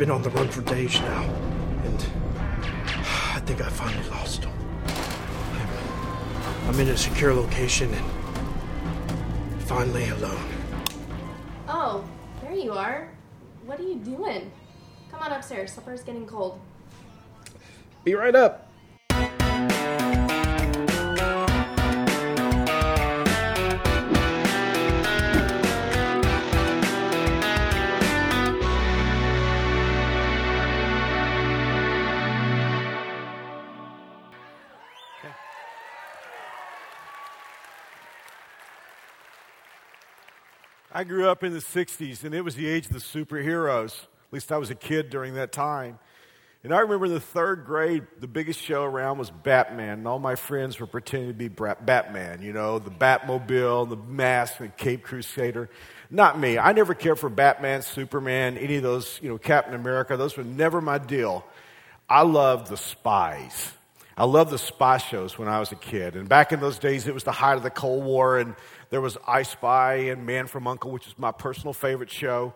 been on the run for days now, and I think I finally lost him. I'm, I'm in a secure location and finally alone. Oh, there you are. What are you doing? Come on upstairs. Supper's getting cold. Be right up. I grew up in the 60s, and it was the age of the superheroes. At least I was a kid during that time. And I remember in the third grade, the biggest show around was Batman, and all my friends were pretending to be Batman, you know, the Batmobile, the mask, the Caped Crusader. Not me. I never cared for Batman, Superman, any of those, you know, Captain America. Those were never my deal. I loved the spies. I loved the spy shows when I was a kid. And back in those days, it was the height of the Cold War, and there was I Spy and Man from U.N.C.L.E., which is my personal favorite show.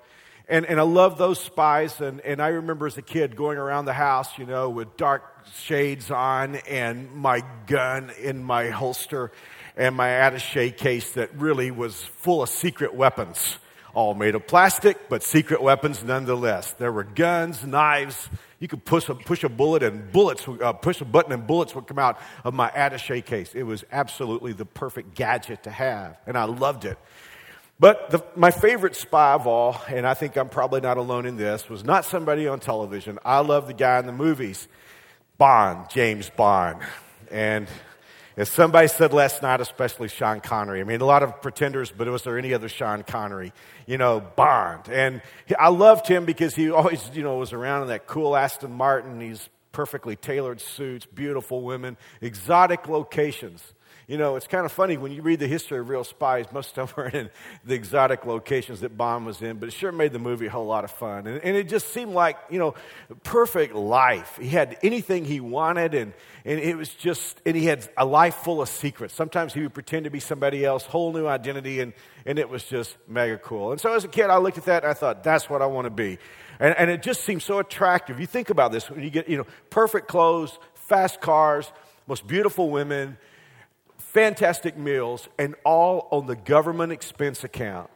And, and I love those spies. And, and I remember as a kid going around the house, you know, with dark shades on and my gun in my holster and my attache case that really was full of secret weapons. All made of plastic, but secret weapons nonetheless. There were guns, knives, you could push a, push a bullet and bullets, uh, push a button and bullets would come out of my attache case. It was absolutely the perfect gadget to have, and I loved it. But the, my favorite spy of all, and I think I'm probably not alone in this, was not somebody on television. I love the guy in the movies, Bond, James Bond. And as somebody said last night, especially Sean Connery, I mean, a lot of pretenders, but was there any other Sean Connery? You know, Bond. And I loved him because he always, you know, was around in that cool Aston Martin, these perfectly tailored suits, beautiful women, exotic locations. You know, it's kind of funny when you read the history of real spies, most of them were in the exotic locations that Bond was in, but it sure made the movie a whole lot of fun. And, and it just seemed like, you know, perfect life. He had anything he wanted, and, and it was just, and he had a life full of secrets. Sometimes he would pretend to be somebody else, whole new identity, and, and it was just mega cool. And so as a kid, I looked at that and I thought, that's what I want to be. And, and it just seemed so attractive. You think about this when you get, you know, perfect clothes, fast cars, most beautiful women, fantastic meals, and all on the government expense account.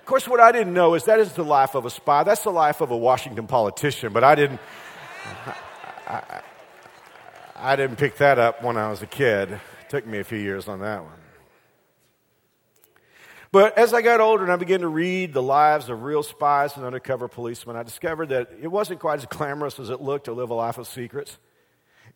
Of course, what I didn't know is that is the life of a spy. That's the life of a Washington politician, but I didn't. I, I, I didn't pick that up when I was a kid. It took me a few years on that one. But as I got older and I began to read the lives of real spies and undercover policemen, I discovered that it wasn't quite as glamorous as it looked to live a life of secrets.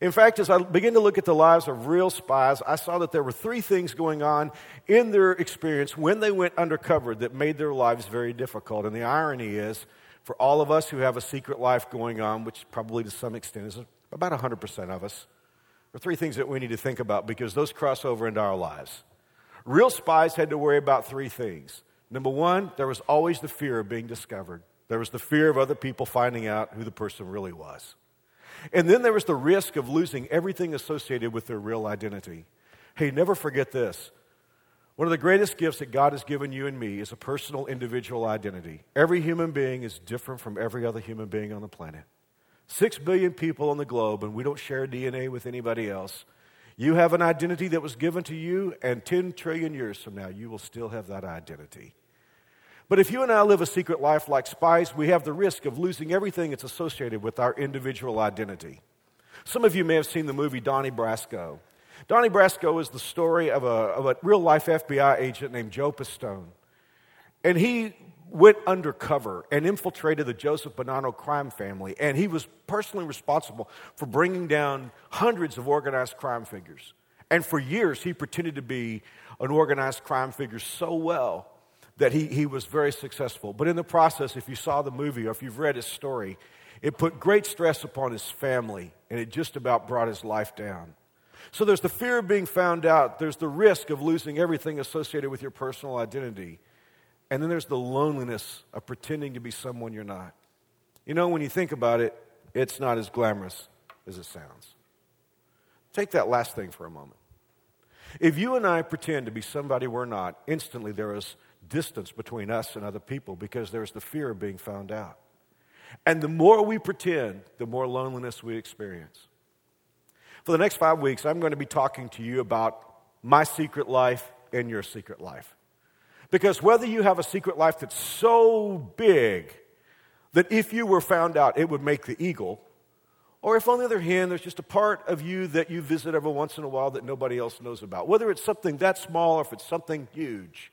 In fact, as I began to look at the lives of real spies, I saw that there were three things going on in their experience when they went undercover that made their lives very difficult. And the irony is, for all of us who have a secret life going on, which probably to some extent is about 100% of us, there are three things that we need to think about because those cross over into our lives. Real spies had to worry about three things. Number one, there was always the fear of being discovered. There was the fear of other people finding out who the person really was. And then there was the risk of losing everything associated with their real identity. Hey, never forget this. One of the greatest gifts that God has given you and me is a personal individual identity. Every human being is different from every other human being on the planet. Six billion people on the globe, and we don't share DNA with anybody else. You have an identity that was given to you, and 10 trillion years from now, you will still have that identity. But if you and I live a secret life like spies, we have the risk of losing everything that's associated with our individual identity. Some of you may have seen the movie Donnie Brasco. Donnie Brasco is the story of a, of a real life FBI agent named Joe Pistone. And he went undercover and infiltrated the Joseph Bonanno crime family. And he was personally responsible for bringing down hundreds of organized crime figures. And for years, he pretended to be an organized crime figure so well that he, he was very successful. But in the process, if you saw the movie or if you've read his story, it put great stress upon his family and it just about brought his life down. So there's the fear of being found out, there's the risk of losing everything associated with your personal identity, and then there's the loneliness of pretending to be someone you're not. You know, when you think about it, it's not as glamorous as it sounds. Take that last thing for a moment. If you and I pretend to be somebody we're not, instantly there is distance between us and other people because there's the fear of being found out. And the more we pretend, the more loneliness we experience. For the next five weeks, I'm going to be talking to you about my secret life and your secret life. Because whether you have a secret life that's so big that if you were found out, it would make the eagle, or if, on the other hand, there's just a part of you that you visit every once in a while that nobody else knows about, whether it's something that small or if it's something huge,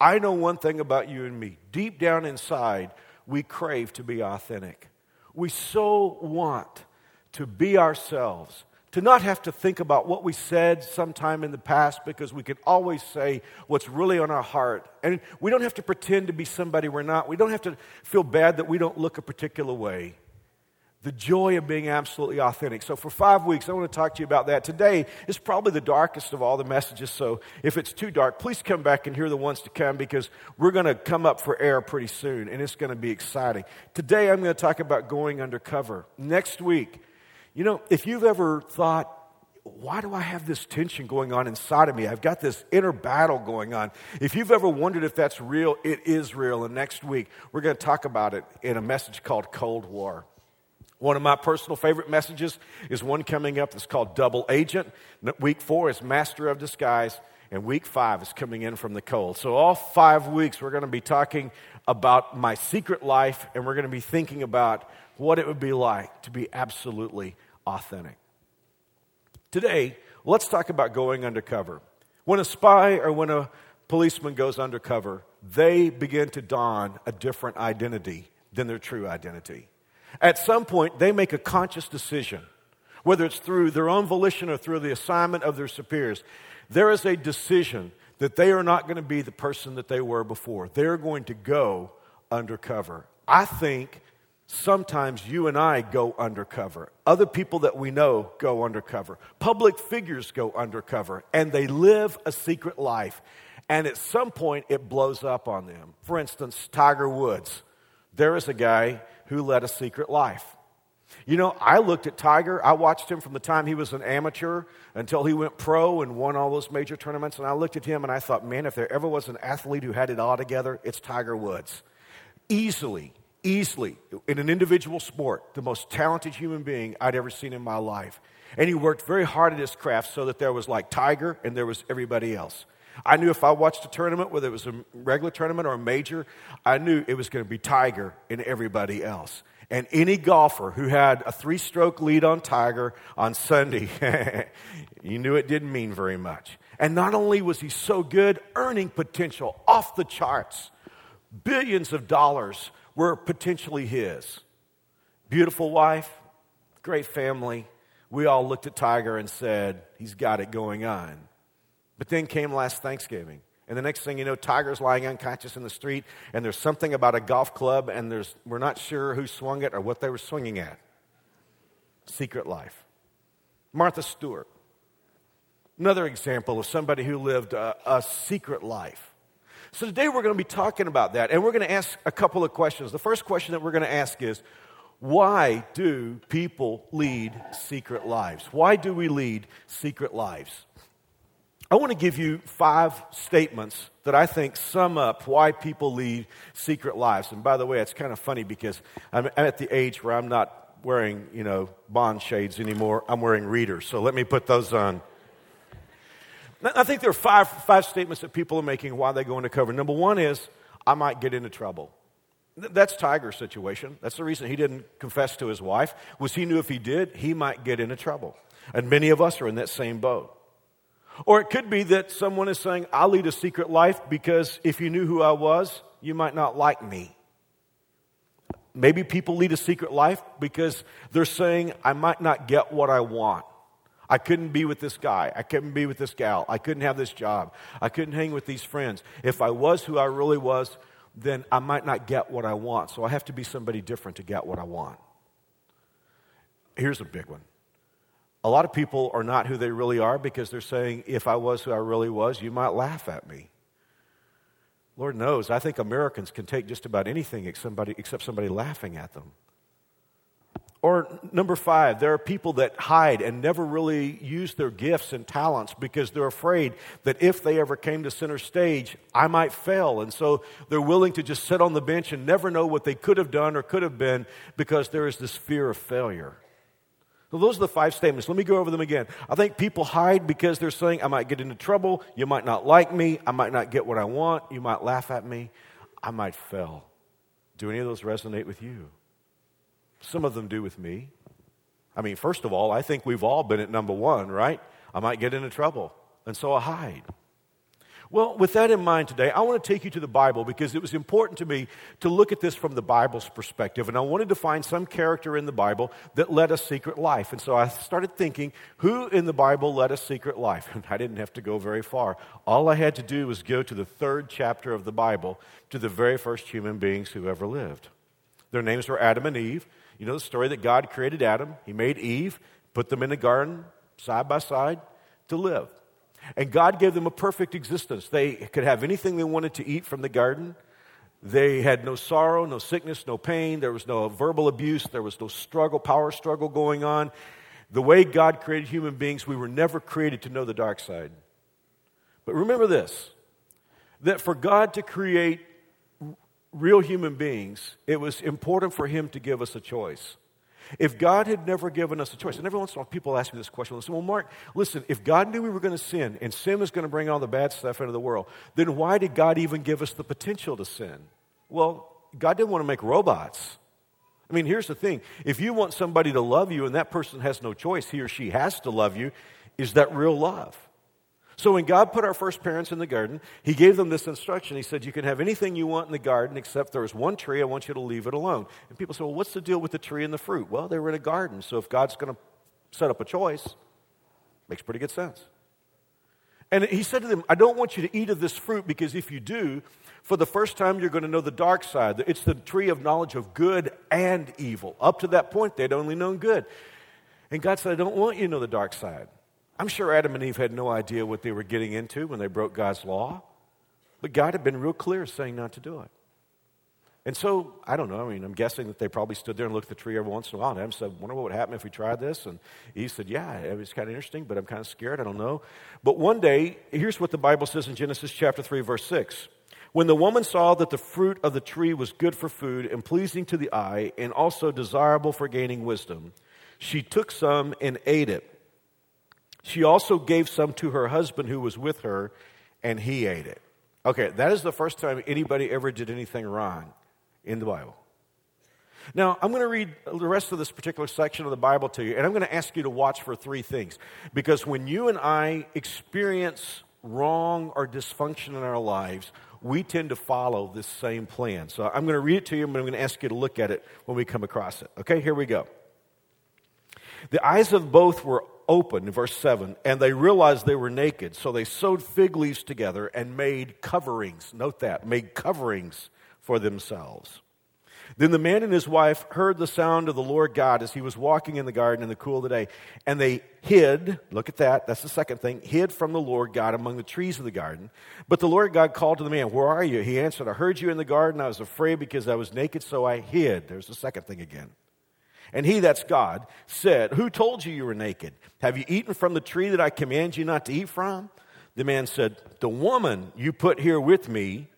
I know one thing about you and me. Deep down inside, we crave to be authentic. We so want to be ourselves, to not have to think about what we said sometime in the past because we can always say what's really on our heart. And we don't have to pretend to be somebody we're not. We don't have to feel bad that we don't look a particular way the joy of being absolutely authentic. So, for five weeks, I want to talk to you about that. Today is probably the darkest of all the messages. So, if it's too dark, please come back and hear the ones to come because we're going to come up for air pretty soon and it's going to be exciting. Today, I'm going to talk about going undercover. Next week, you know, if you've ever thought, why do I have this tension going on inside of me? I've got this inner battle going on. If you've ever wondered if that's real, it is real. And next week, we're going to talk about it in a message called Cold War. One of my personal favorite messages is one coming up that's called Double Agent. Week four is Master of Disguise, and week five is coming in from the cold. So, all five weeks, we're going to be talking about my secret life, and we're going to be thinking about what it would be like to be absolutely authentic. Today, let's talk about going undercover. When a spy or when a policeman goes undercover, they begin to don a different identity than their true identity. At some point, they make a conscious decision, whether it's through their own volition or through the assignment of their superiors. There is a decision that they are not going to be the person that they were before. They're going to go undercover. I think sometimes you and I go undercover. Other people that we know go undercover. Public figures go undercover, and they live a secret life. And at some point, it blows up on them. For instance, Tiger Woods. There is a guy who led a secret life. You know, I looked at Tiger. I watched him from the time he was an amateur until he went pro and won all those major tournaments. And I looked at him and I thought, man, if there ever was an athlete who had it all together, it's Tiger Woods. Easily, easily, in an individual sport, the most talented human being I'd ever seen in my life. And he worked very hard at his craft so that there was like Tiger and there was everybody else. I knew if I watched a tournament, whether it was a regular tournament or a major, I knew it was going to be Tiger and everybody else. And any golfer who had a three stroke lead on Tiger on Sunday, you knew it didn't mean very much. And not only was he so good, earning potential off the charts, billions of dollars were potentially his. Beautiful wife, great family. We all looked at Tiger and said, he's got it going on. But then came last Thanksgiving. And the next thing you know, Tiger's lying unconscious in the street, and there's something about a golf club, and there's, we're not sure who swung it or what they were swinging at. Secret life. Martha Stewart. Another example of somebody who lived a, a secret life. So today we're going to be talking about that, and we're going to ask a couple of questions. The first question that we're going to ask is why do people lead secret lives? Why do we lead secret lives? I want to give you five statements that I think sum up why people lead secret lives. And by the way, it's kind of funny because I'm at the age where I'm not wearing, you know, bond shades anymore. I'm wearing readers. So let me put those on. I think there are five, five statements that people are making why they go into cover. Number one is, I might get into trouble. That's Tiger's situation. That's the reason he didn't confess to his wife, was he knew if he did, he might get into trouble. And many of us are in that same boat. Or it could be that someone is saying, I'll lead a secret life because if you knew who I was, you might not like me. Maybe people lead a secret life because they're saying, I might not get what I want. I couldn't be with this guy. I couldn't be with this gal. I couldn't have this job. I couldn't hang with these friends. If I was who I really was, then I might not get what I want. So I have to be somebody different to get what I want. Here's a big one a lot of people are not who they really are because they're saying, if I was who I really was, you might laugh at me. Lord knows, I think Americans can take just about anything except somebody, except somebody laughing at them. Or number five, there are people that hide and never really use their gifts and talents because they're afraid that if they ever came to center stage, I might fail. And so they're willing to just sit on the bench and never know what they could have done or could have been because there is this fear of failure. So those are the five statements. Let me go over them again. I think people hide because they're saying, I might get into trouble. You might not like me. I might not get what I want. You might laugh at me. I might fail. Do any of those resonate with you? Some of them do with me. I mean, first of all, I think we've all been at number one, right? I might get into trouble, and so I hide. Well, with that in mind today, I want to take you to the Bible because it was important to me to look at this from the Bible's perspective. And I wanted to find some character in the Bible that led a secret life. And so I started thinking, who in the Bible led a secret life? And I didn't have to go very far. All I had to do was go to the third chapter of the Bible, to the very first human beings who ever lived. Their names were Adam and Eve. You know the story that God created Adam, He made Eve, put them in the garden side by side to live. And God gave them a perfect existence. They could have anything they wanted to eat from the garden. They had no sorrow, no sickness, no pain. There was no verbal abuse. There was no struggle, power struggle going on. The way God created human beings, we were never created to know the dark side. But remember this that for God to create real human beings, it was important for him to give us a choice. If God had never given us a choice, and every once in a while people ask me this question, say, Well, Mark, listen, if God knew we were going to sin and sin was going to bring all the bad stuff into the world, then why did God even give us the potential to sin? Well, God didn't want to make robots. I mean, here's the thing if you want somebody to love you and that person has no choice, he or she has to love you, is that real love? So when God put our first parents in the garden, He gave them this instruction. He said, You can have anything you want in the garden except there is one tree. I want you to leave it alone. And people say, Well, what's the deal with the tree and the fruit? Well, they were in a garden. So if God's going to set up a choice, makes pretty good sense. And he said to them, I don't want you to eat of this fruit because if you do, for the first time you're going to know the dark side. It's the tree of knowledge of good and evil. Up to that point, they'd only known good. And God said, I don't want you to know the dark side. I'm sure Adam and Eve had no idea what they were getting into when they broke God's law, but God had been real clear saying not to do it. And so, I don't know, I mean, I'm guessing that they probably stood there and looked at the tree every once in a while. And Adam said, wonder what would happen if we tried this? And Eve said, yeah, it was kind of interesting, but I'm kind of scared. I don't know. But one day, here's what the Bible says in Genesis chapter 3, verse 6. When the woman saw that the fruit of the tree was good for food and pleasing to the eye and also desirable for gaining wisdom, she took some and ate it. She also gave some to her husband who was with her, and he ate it. Okay, that is the first time anybody ever did anything wrong in the Bible. Now, I'm going to read the rest of this particular section of the Bible to you, and I'm going to ask you to watch for three things. Because when you and I experience wrong or dysfunction in our lives, we tend to follow this same plan. So I'm going to read it to you, but I'm going to ask you to look at it when we come across it. Okay, here we go. The eyes of both were open, verse 7, and they realized they were naked. So they sewed fig leaves together and made coverings. Note that, made coverings for themselves. Then the man and his wife heard the sound of the Lord God as he was walking in the garden in the cool of the day. And they hid, look at that, that's the second thing, hid from the Lord God among the trees of the garden. But the Lord God called to the man, Where are you? He answered, I heard you in the garden. I was afraid because I was naked, so I hid. There's the second thing again. And he, that's God, said, Who told you you were naked? Have you eaten from the tree that I command you not to eat from? The man said, The woman you put here with me,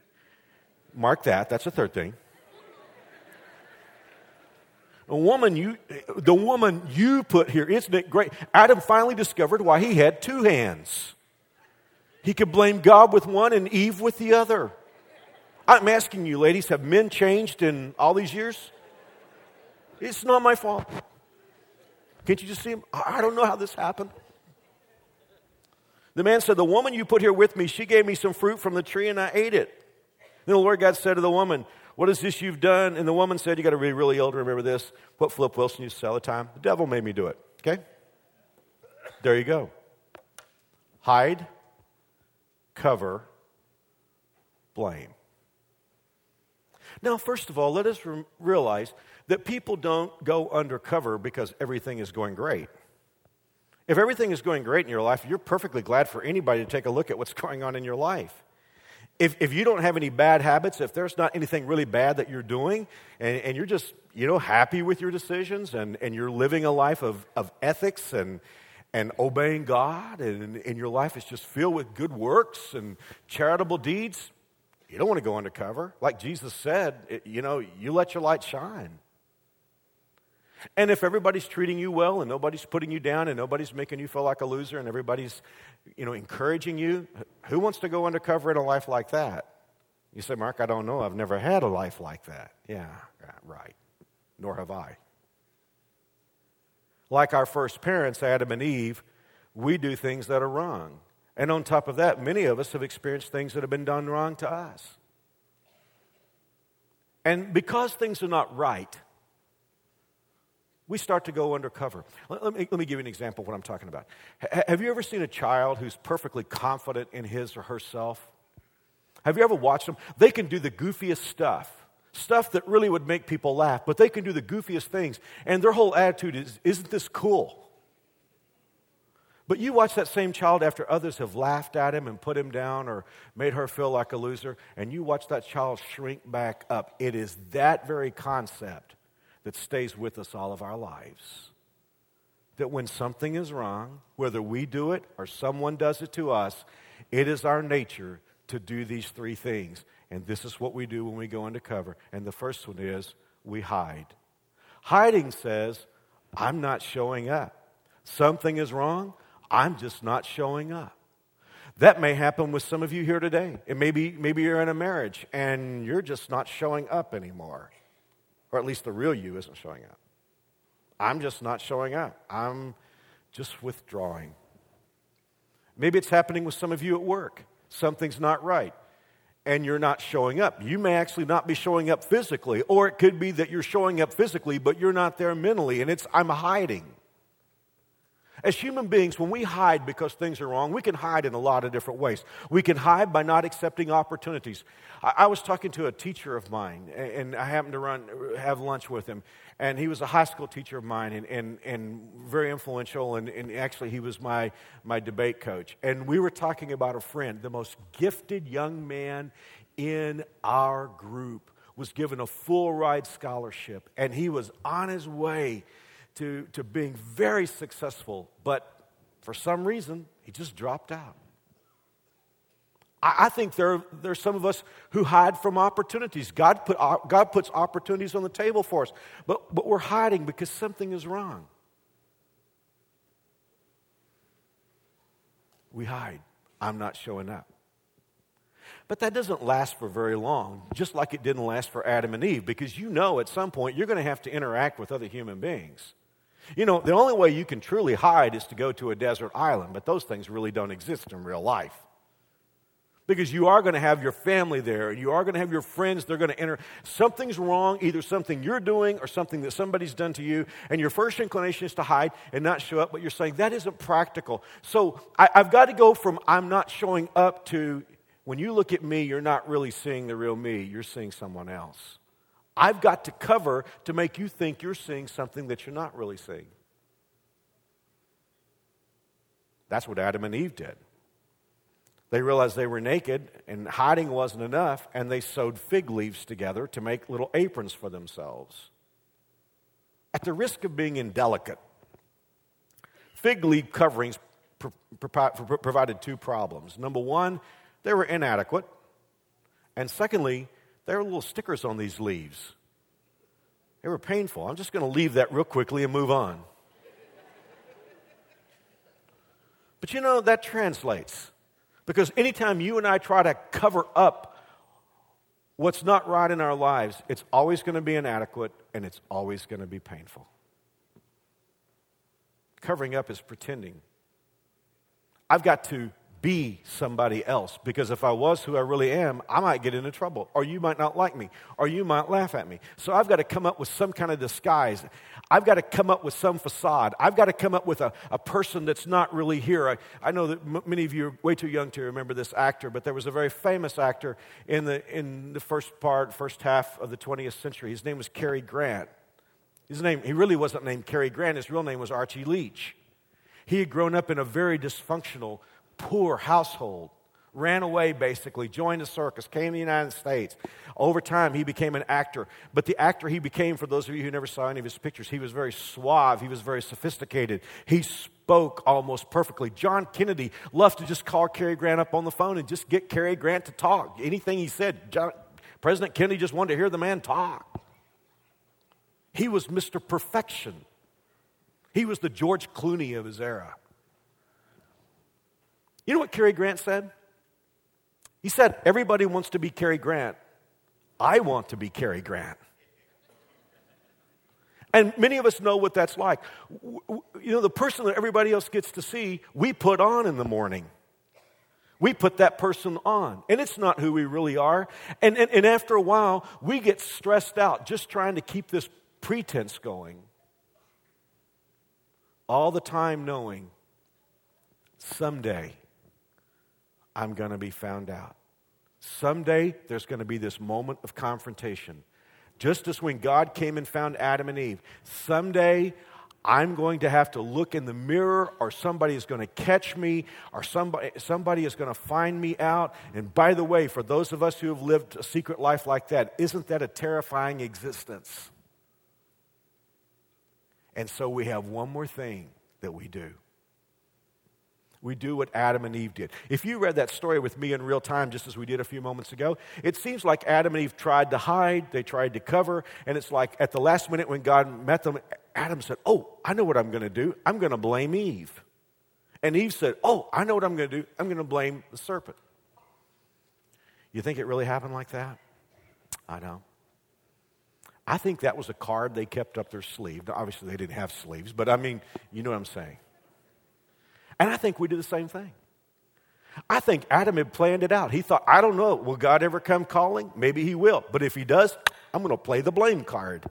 mark that, that's the third thing. A woman you, the woman you put here, isn't it great? Adam finally discovered why he had two hands. He could blame God with one and Eve with the other. I'm asking you, ladies, have men changed in all these years? It's not my fault. Can't you just see him? I don't know how this happened. The man said, The woman you put here with me, she gave me some fruit from the tree and I ate it. Then the Lord God said to the woman, What is this you've done? And the woman said, You got to be really old to remember this. What Flip Wilson used to say all the time? The devil made me do it. Okay? There you go. Hide, cover, blame. Now, first of all, let us re- realize that people don't go undercover because everything is going great. If everything is going great in your life, you're perfectly glad for anybody to take a look at what's going on in your life. if, if you don't have any bad habits, if there's not anything really bad that you're doing, and, and you're just, you know, happy with your decisions and, and you're living a life of, of ethics and, and obeying God, and, and your life is just filled with good works and charitable deeds, you don't want to go undercover. Like Jesus said, you know, you let your light shine. And if everybody's treating you well and nobody's putting you down and nobody's making you feel like a loser and everybody's, you know, encouraging you, who wants to go undercover in a life like that? You say, Mark, I don't know. I've never had a life like that. Yeah, right. Nor have I. Like our first parents, Adam and Eve, we do things that are wrong. And on top of that, many of us have experienced things that have been done wrong to us. And because things are not right, we start to go undercover. Let, me, let me give you an example of what I'm talking about. H- have you ever seen a child who's perfectly confident in his or herself? Have you ever watched them? They can do the goofiest stuff, stuff that really would make people laugh, but they can do the goofiest things. And their whole attitude is, Isn't this cool? But you watch that same child after others have laughed at him and put him down or made her feel like a loser, and you watch that child shrink back up. It is that very concept that stays with us all of our lives. That when something is wrong, whether we do it or someone does it to us, it is our nature to do these three things. And this is what we do when we go undercover. And the first one is we hide. Hiding says, I'm not showing up. Something is wrong, I'm just not showing up. That may happen with some of you here today. And maybe, maybe you're in a marriage and you're just not showing up anymore or at least the real you isn't showing up. I'm just not showing up. I'm just withdrawing. Maybe it's happening with some of you at work. Something's not right, and you're not showing up. You may actually not be showing up physically, or it could be that you're showing up physically, but you're not there mentally, and it's, I'm hiding. As human beings, when we hide because things are wrong, we can hide in a lot of different ways. We can hide by not accepting opportunities. I, I was talking to a teacher of mine, and, and I happened to run, have lunch with him, and he was a high school teacher of mine and, and, and very influential, and, and actually, he was my, my debate coach. And we were talking about a friend, the most gifted young man in our group was given a full ride scholarship, and he was on his way to, to being very successful, but for some reason, he just dropped out. I, I think there, there are some of us who hide from opportunities. God, put, uh, God puts opportunities on the table for us, but, but we're hiding because something is wrong. We hide. I'm not showing up. But that doesn't last for very long, just like it didn't last for Adam and Eve, because you know at some point you're going to have to interact with other human beings. You know, the only way you can truly hide is to go to a desert island, but those things really don't exist in real life. Because you are going to have your family there, you are going to have your friends, they're going to enter. Something's wrong, either something you're doing or something that somebody's done to you, and your first inclination is to hide and not show up, but you're saying, that isn't practical. So I, I've got to go from I'm not showing up to when you look at me, you're not really seeing the real me, you're seeing someone else. I've got to cover to make you think you're seeing something that you're not really seeing. That's what Adam and Eve did. They realized they were naked and hiding wasn't enough, and they sewed fig leaves together to make little aprons for themselves. At the risk of being indelicate, fig leaf coverings provided two problems. Number one, they were inadequate. And secondly, there were little stickers on these leaves. They were painful. I'm just going to leave that real quickly and move on. But you know, that translates. Because anytime you and I try to cover up what's not right in our lives, it's always going to be inadequate and it's always going to be painful. Covering up is pretending. I've got to be somebody else because if I was who I really am, I might get into trouble, or you might not like me, or you might laugh at me. So I've got to come up with some kind of disguise. I've got to come up with some facade. I've got to come up with a, a person that's not really here. I, I know that m- many of you are way too young to remember this actor, but there was a very famous actor in the, in the first part, first half of the 20th century. His name was Cary Grant. His name, he really wasn't named Cary Grant, his real name was Archie Leach. He had grown up in a very dysfunctional poor household ran away basically, joined a circus, came to the United States. Over time, he became an actor. But the actor he became, for those of you who never saw any of his pictures, he was very suave, he was very sophisticated. He spoke almost perfectly. John Kennedy loved to just call Cary Grant up on the phone and just get Cary Grant to talk. Anything he said, John, President Kennedy just wanted to hear the man talk. He was Mr. Perfection. He was the George Clooney of his era. You know what Cary Grant said? He said, Everybody wants to be Cary Grant. I want to be Cary Grant. And many of us know what that's like. You know, the person that everybody else gets to see, we put on in the morning. We put that person on, and it's not who we really are. And, and, and after a while, we get stressed out just trying to keep this pretense going. All the time knowing someday I'm going to be found out. Someday there's going to be this moment of confrontation. Just as when God came and found Adam and Eve, someday I'm going to have to look in the mirror, or somebody is going to catch me, or somebody, somebody is going to find me out. And by the way, for those of us who have lived a secret life like that, isn't that a terrifying existence? And so we have one more thing that we do we do what Adam and Eve did. If you read that story with me in real time, just as we did a few moments ago, it seems like Adam and Eve tried to hide, they tried to cover, and it's like at the last minute when God met them, Adam said, Oh, I know what I'm going to do. I'm going to blame Eve. And Eve said, Oh, I know what I'm going to do. I'm going to blame the serpent. You think it really happened like that? I know. I think that was a card they kept up their sleeve. Obviously, they didn't have sleeves, but I mean, you know what I'm saying. And I think we do the same thing. I think Adam had planned it out. He thought, I don't know, will God ever come calling? Maybe he will. But if he does, I'm going to play the blame card.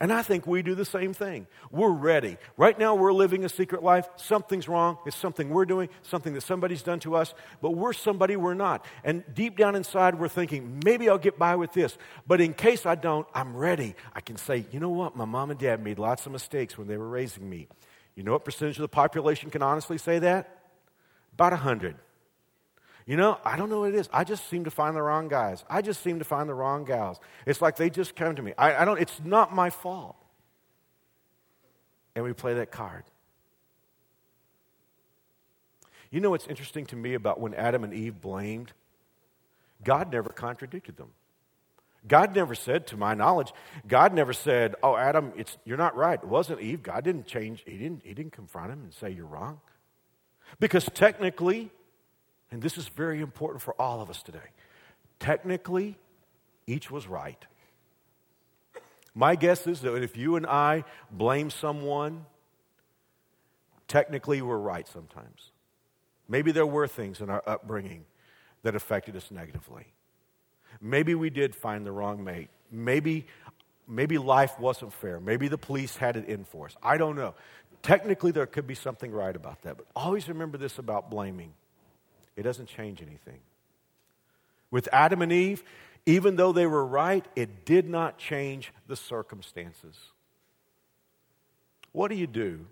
And I think we do the same thing. We're ready. Right now, we're living a secret life. Something's wrong. It's something we're doing, something that somebody's done to us, but we're somebody we're not. And deep down inside, we're thinking, maybe I'll get by with this. But in case I don't, I'm ready. I can say, you know what? My mom and dad made lots of mistakes when they were raising me. You know what percentage of the population can honestly say that? About 100. You know, I don't know what it is. I just seem to find the wrong guys. I just seem to find the wrong gals. It's like they just come to me. I, I don't, it's not my fault. And we play that card. You know what's interesting to me about when Adam and Eve blamed? God never contradicted them. God never said, to my knowledge, God never said, Oh, Adam, it's, you're not right. It wasn't Eve. God didn't change, he didn't, he didn't confront him and say, You're wrong. Because technically, and this is very important for all of us today, technically, each was right. My guess is that if you and I blame someone, technically we're right sometimes. Maybe there were things in our upbringing that affected us negatively. Maybe we did find the wrong mate. Maybe, maybe life wasn't fair. Maybe the police had it in for us. I don't know. Technically, there could be something right about that. But always remember this about blaming it doesn't change anything. With Adam and Eve, even though they were right, it did not change the circumstances. What do you do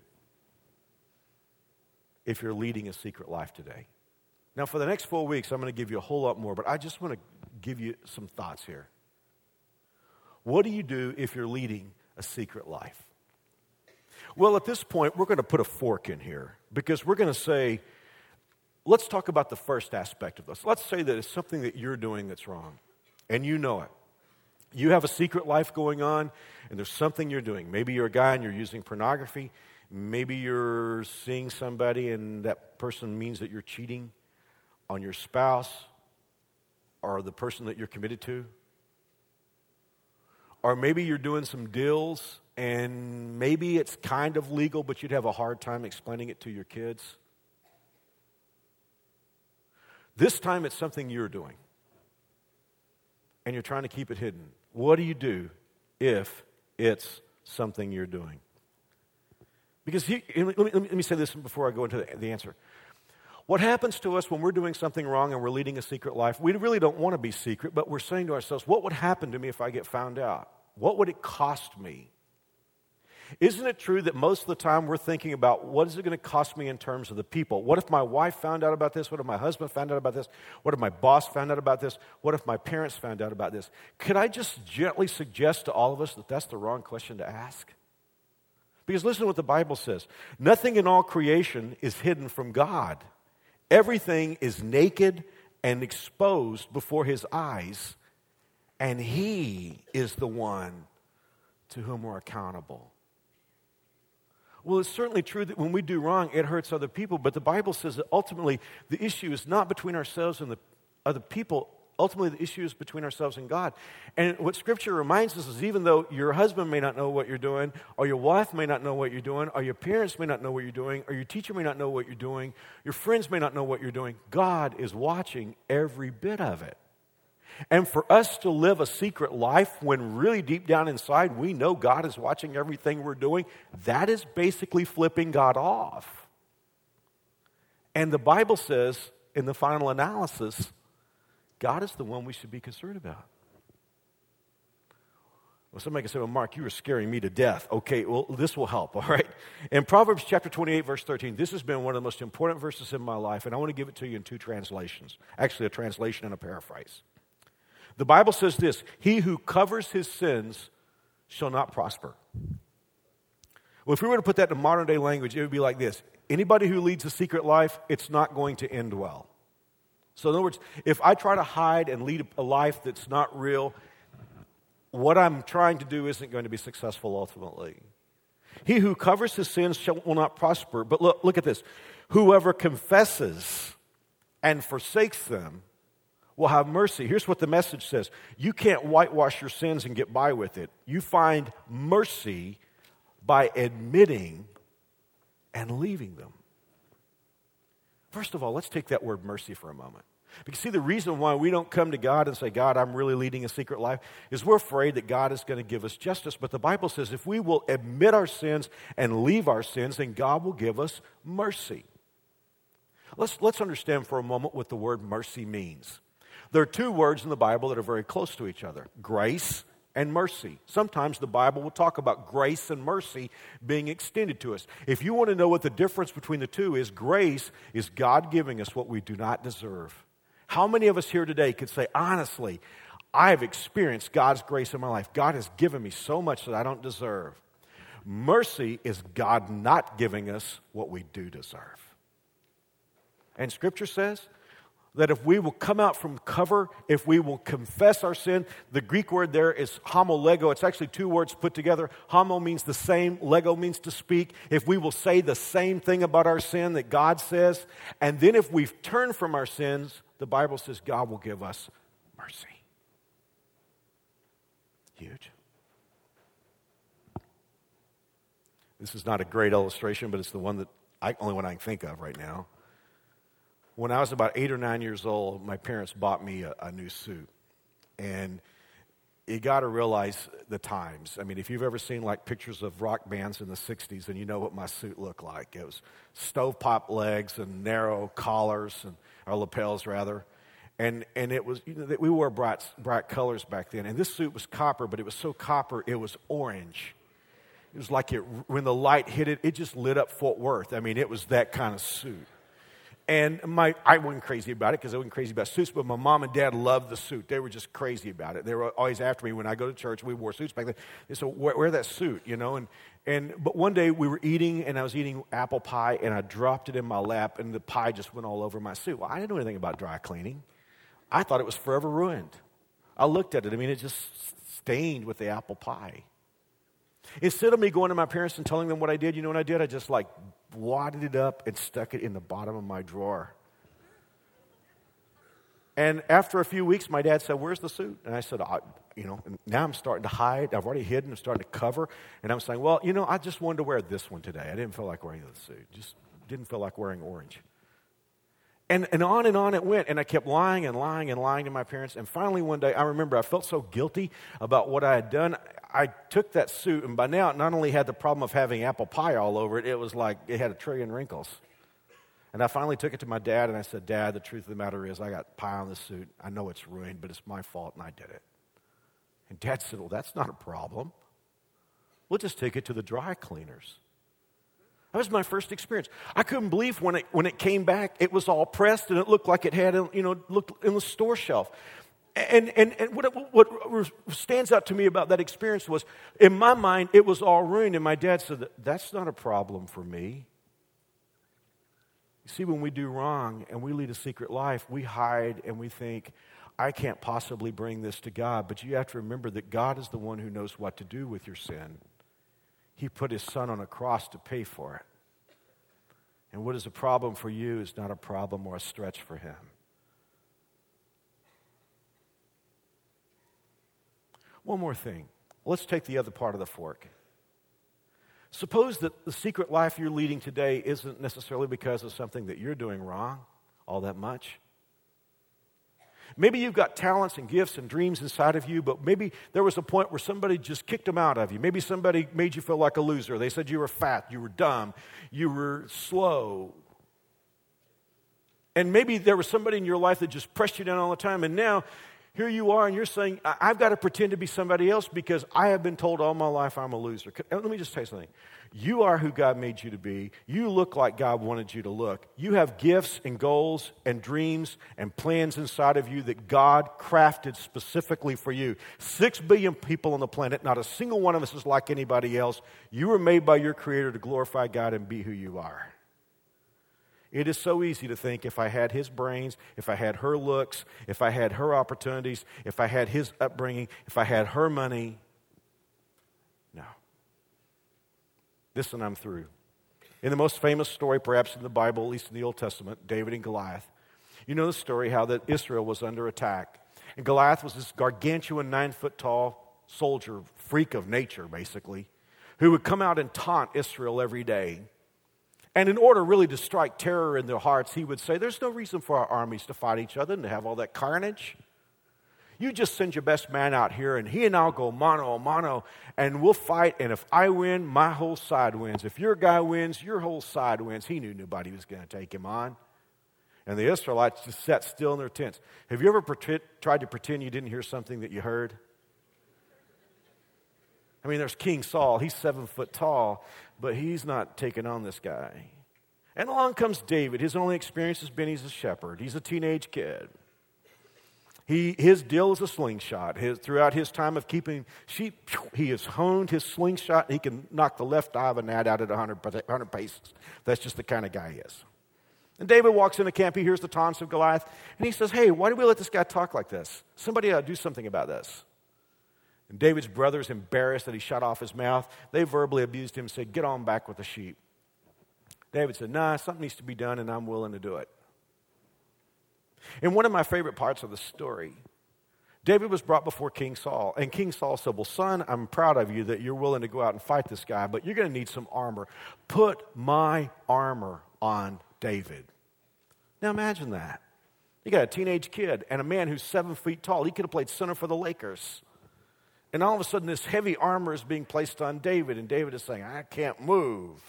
if you're leading a secret life today? Now, for the next four weeks, I'm going to give you a whole lot more, but I just want to give you some thoughts here. What do you do if you're leading a secret life? Well, at this point, we're going to put a fork in here because we're going to say, let's talk about the first aspect of this. Let's say that it's something that you're doing that's wrong, and you know it. You have a secret life going on, and there's something you're doing. Maybe you're a guy and you're using pornography. Maybe you're seeing somebody, and that person means that you're cheating on your spouse or the person that you're committed to. Or maybe you're doing some deals and maybe it's kind of legal, but you'd have a hard time explaining it to your kids. This time it's something you're doing and you're trying to keep it hidden. What do you do if it's something you're doing? Because he, let, me, let, me, say this before I go into the, the answer. What happens to us when we're doing something wrong and we're leading a secret life? We really don't want to be secret, but we're saying to ourselves, what would happen to me if I get found out? What would it cost me? Isn't it true that most of the time we're thinking about what is it going to cost me in terms of the people? What if my wife found out about this? What if my husband found out about this? What if my boss found out about this? What if my parents found out about this? Could I just gently suggest to all of us that that's the wrong question to ask? Because listen to what the Bible says nothing in all creation is hidden from God, everything is naked and exposed before His eyes, and He is the one to whom we're accountable. Well, it's certainly true that when we do wrong, it hurts other people, but the Bible says that ultimately the issue is not between ourselves and the other people. Ultimately, the issue is between ourselves and God. And what Scripture reminds us is even though your husband may not know what you're doing, or your wife may not know what you're doing, or your parents may not know what you're doing, or your teacher may not know what you're doing, your friends may not know what you're doing, God is watching every bit of it. And for us to live a secret life when really deep down inside we know God is watching everything we're doing, that is basically flipping God off. And the Bible says in the final analysis, God is the one we should be concerned about. Well, somebody can say, Well, Mark, you were scaring me to death. Okay, well, this will help, all right? In Proverbs chapter 28, verse 13, this has been one of the most important verses in my life, and I want to give it to you in two translations. Actually, a translation and a paraphrase. The Bible says this He who covers his sins shall not prosper. Well, if we were to put that in modern day language, it would be like this anybody who leads a secret life, it's not going to end well. So, in other words, if I try to hide and lead a life that's not real, what I'm trying to do isn't going to be successful ultimately. He who covers his sins shall, will not prosper. But look, look at this. Whoever confesses and forsakes them will have mercy. Here's what the message says You can't whitewash your sins and get by with it. You find mercy by admitting and leaving them. First of all, let's take that word mercy for a moment. Because, see, the reason why we don't come to God and say, God, I'm really leading a secret life, is we're afraid that God is going to give us justice. But the Bible says if we will admit our sins and leave our sins, then God will give us mercy. Let's, let's understand for a moment what the word mercy means. There are two words in the Bible that are very close to each other grace and mercy. Sometimes the Bible will talk about grace and mercy being extended to us. If you want to know what the difference between the two is, grace is God giving us what we do not deserve. How many of us here today could say, honestly, I have experienced God's grace in my life? God has given me so much that I don't deserve. Mercy is God not giving us what we do deserve. And Scripture says that if we will come out from cover, if we will confess our sin, the Greek word there is homolego. It's actually two words put together. Homo means the same, lego means to speak. If we will say the same thing about our sin that God says, and then if we've turned from our sins, the Bible says God will give us mercy. Huge. This is not a great illustration, but it's the one that I, only one I can think of right now when I was about eight or nine years old, my parents bought me a, a new suit. And you got to realize the times. I mean, if you've ever seen like pictures of rock bands in the 60s, then you know what my suit looked like. It was stovetop legs and narrow collars, and, or lapels rather. And, and it was, you know, we wore bright, bright colors back then. And this suit was copper, but it was so copper, it was orange. It was like it, when the light hit it, it just lit up Fort Worth. I mean, it was that kind of suit. And my, I wasn't crazy about it because I wasn't crazy about suits, but my mom and dad loved the suit. They were just crazy about it. They were always after me when I go to church. We wore suits back then. They said, wear, wear that suit, you know. And, and, but one day we were eating, and I was eating apple pie, and I dropped it in my lap, and the pie just went all over my suit. Well, I didn't know anything about dry cleaning. I thought it was forever ruined. I looked at it. I mean, it just stained with the apple pie. Instead of me going to my parents and telling them what I did, you know what I did? I just like wadded it up and stuck it in the bottom of my drawer. And after a few weeks, my dad said, Where's the suit? And I said, I, You know, now I'm starting to hide. I've already hidden. I'm starting to cover. And I'm saying, Well, you know, I just wanted to wear this one today. I didn't feel like wearing the suit. Just didn't feel like wearing orange. And, and on and on it went. And I kept lying and lying and lying to my parents. And finally, one day, I remember I felt so guilty about what I had done. I took that suit, and by now it not only had the problem of having apple pie all over it, it was like it had a trillion wrinkles. And I finally took it to my dad, and I said, Dad, the truth of the matter is I got pie on the suit. I know it's ruined, but it's my fault, and I did it. And Dad said, Well, that's not a problem. We'll just take it to the dry cleaners. That was my first experience. I couldn't believe when it, when it came back, it was all pressed and it looked like it had, you know, looked in the store shelf. And, and, and what, what stands out to me about that experience was, in my mind, it was all ruined. And my dad said, That's not a problem for me. You see, when we do wrong and we lead a secret life, we hide and we think, I can't possibly bring this to God. But you have to remember that God is the one who knows what to do with your sin. He put his son on a cross to pay for it. And what is a problem for you is not a problem or a stretch for him. One more thing. Let's take the other part of the fork. Suppose that the secret life you're leading today isn't necessarily because of something that you're doing wrong all that much. Maybe you've got talents and gifts and dreams inside of you, but maybe there was a point where somebody just kicked them out of you. Maybe somebody made you feel like a loser. They said you were fat, you were dumb, you were slow. And maybe there was somebody in your life that just pressed you down all the time, and now here you are and you're saying, I've got to pretend to be somebody else because I have been told all my life I'm a loser. Uh, let me just tell you something. You are who God made you to be. You look like God wanted you to look. You have gifts and goals and dreams and plans inside of you that God crafted specifically for you. Six billion people on the planet, not a single one of us is like anybody else. You were made by your Creator to glorify God and be who you are. It is so easy to think if I had his brains, if I had her looks, if I had her opportunities, if I had his upbringing, if I had her money. No. This and I'm through. In the most famous story, perhaps in the Bible, at least in the Old Testament, David and Goliath. You know the story how that Israel was under attack. And Goliath was this gargantuan, nine foot tall soldier, freak of nature, basically, who would come out and taunt Israel every day. And in order really to strike terror in their hearts, he would say, There's no reason for our armies to fight each other and to have all that carnage. You just send your best man out here, and he and I'll go mano a mano, and we'll fight. And if I win, my whole side wins. If your guy wins, your whole side wins. He knew nobody was going to take him on. And the Israelites just sat still in their tents. Have you ever tried to pretend you didn't hear something that you heard? I mean, there's King Saul. He's seven foot tall, but he's not taking on this guy. And along comes David. His only experience has been he's a shepherd, he's a teenage kid. He, his deal is a slingshot. His, throughout his time of keeping sheep, he has honed his slingshot. He can knock the left eye of a gnat out at 100, 100 paces. That's just the kind of guy he is. And David walks into camp. He hears the taunts of Goliath. And he says, Hey, why do we let this guy talk like this? Somebody ought to do something about this. And David's brothers, embarrassed that he shut off his mouth, they verbally abused him and said, Get on back with the sheep. David said, Nah, something needs to be done, and I'm willing to do it. And one of my favorite parts of the story, David was brought before King Saul, and King Saul said, Well, son, I'm proud of you that you're willing to go out and fight this guy, but you're going to need some armor. Put my armor on David. Now imagine that. You got a teenage kid and a man who's seven feet tall. He could have played center for the Lakers. And all of a sudden, this heavy armor is being placed on David, and David is saying, I can't move.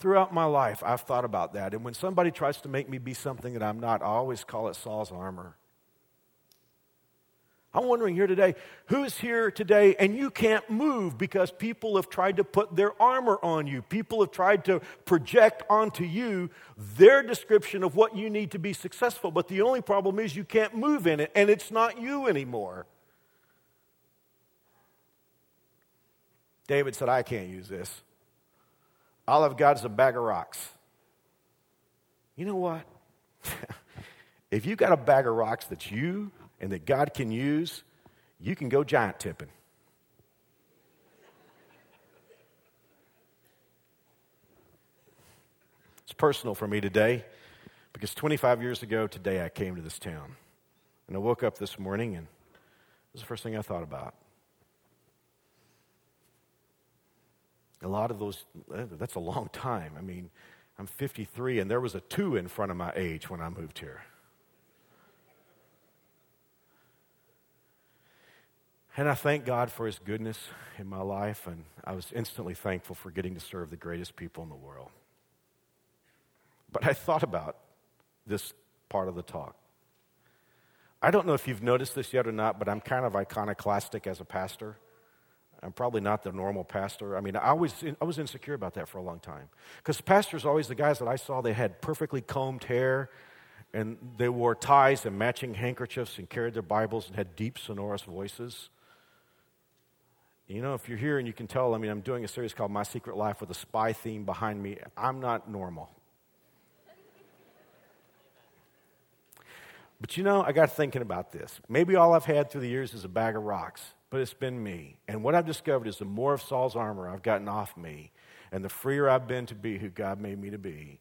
Throughout my life, I've thought about that. And when somebody tries to make me be something that I'm not, I always call it Saul's armor. I'm wondering here today who's here today and you can't move because people have tried to put their armor on you. People have tried to project onto you their description of what you need to be successful. But the only problem is you can't move in it and it's not you anymore. David said, I can't use this. All I've got is a bag of rocks. You know what? if you've got a bag of rocks that's you and that God can use, you can go giant tipping. It's personal for me today because 25 years ago today I came to this town. And I woke up this morning and it was the first thing I thought about. A lot of those, eh, that's a long time. I mean, I'm 53 and there was a two in front of my age when I moved here. And I thank God for His goodness in my life, and I was instantly thankful for getting to serve the greatest people in the world. But I thought about this part of the talk. I don't know if you've noticed this yet or not, but I'm kind of iconoclastic as a pastor. I'm probably not the normal pastor. I mean, I was, I was insecure about that for a long time. Because pastors, always the guys that I saw, they had perfectly combed hair, and they wore ties and matching handkerchiefs and carried their Bibles and had deep, sonorous voices. You know, if you're here and you can tell, I mean, I'm doing a series called My Secret Life with a spy theme behind me. I'm not normal. But you know, I got thinking about this. Maybe all I've had through the years is a bag of rocks, but it's been me. And what I've discovered is the more of Saul's armor I've gotten off me, and the freer I've been to be who God made me to be,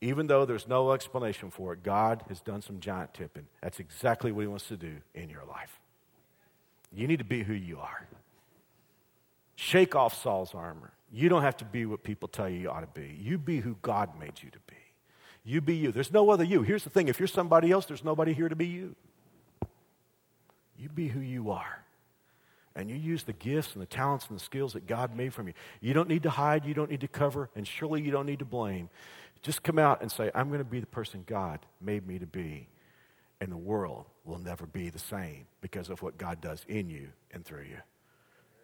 even though there's no explanation for it, God has done some giant tipping. That's exactly what He wants to do in your life. You need to be who you are. Shake off Saul's armor. You don't have to be what people tell you you ought to be. You be who God made you to be. You be you. There's no other you. Here's the thing if you're somebody else, there's nobody here to be you. You be who you are. And you use the gifts and the talents and the skills that God made from you. You don't need to hide, you don't need to cover, and surely you don't need to blame. Just come out and say, I'm going to be the person God made me to be. And the world will never be the same because of what God does in you and through you.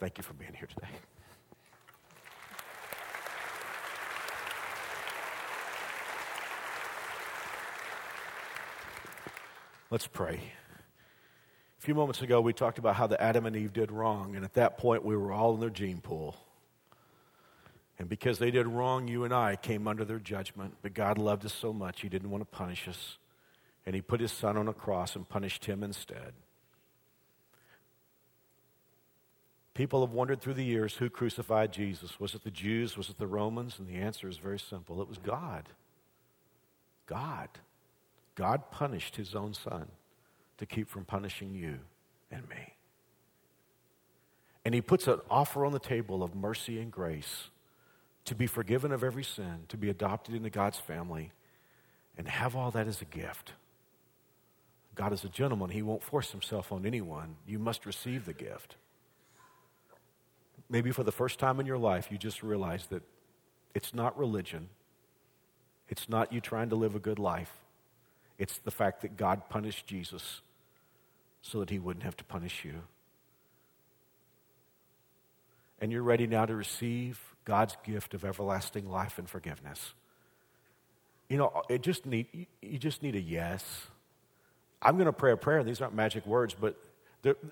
Thank you for being here today. Let's pray. A few moments ago, we talked about how the Adam and Eve did wrong, and at that point, we were all in their gene pool. And because they did wrong, you and I came under their judgment. But God loved us so much, He didn't want to punish us. And He put His Son on a cross and punished Him instead. People have wondered through the years who crucified Jesus. Was it the Jews? Was it the Romans? And the answer is very simple it was God. God. God punished his own son to keep from punishing you and me. And he puts an offer on the table of mercy and grace to be forgiven of every sin, to be adopted into God's family, and have all that as a gift. God is a gentleman. He won't force himself on anyone. You must receive the gift maybe for the first time in your life, you just realize that it's not religion, it's not you trying to live a good life, it's the fact that God punished Jesus so that he wouldn't have to punish you. And you're ready now to receive God's gift of everlasting life and forgiveness. You know, it just need, you just need a yes. I'm going to pray a prayer. These aren't magic words, but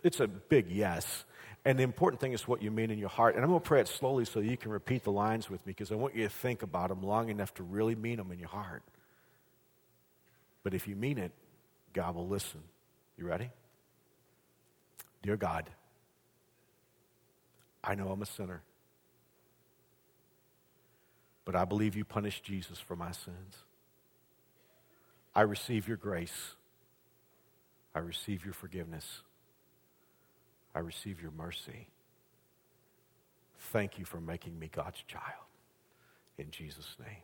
it's a big yes. And the important thing is what you mean in your heart. And I'm going to pray it slowly so you can repeat the lines with me because I want you to think about them long enough to really mean them in your heart. But if you mean it, God will listen. You ready? Dear God, I know I'm a sinner, but I believe you punished Jesus for my sins. I receive your grace. I receive your forgiveness. I receive your mercy. Thank you for making me God's child. In Jesus' name.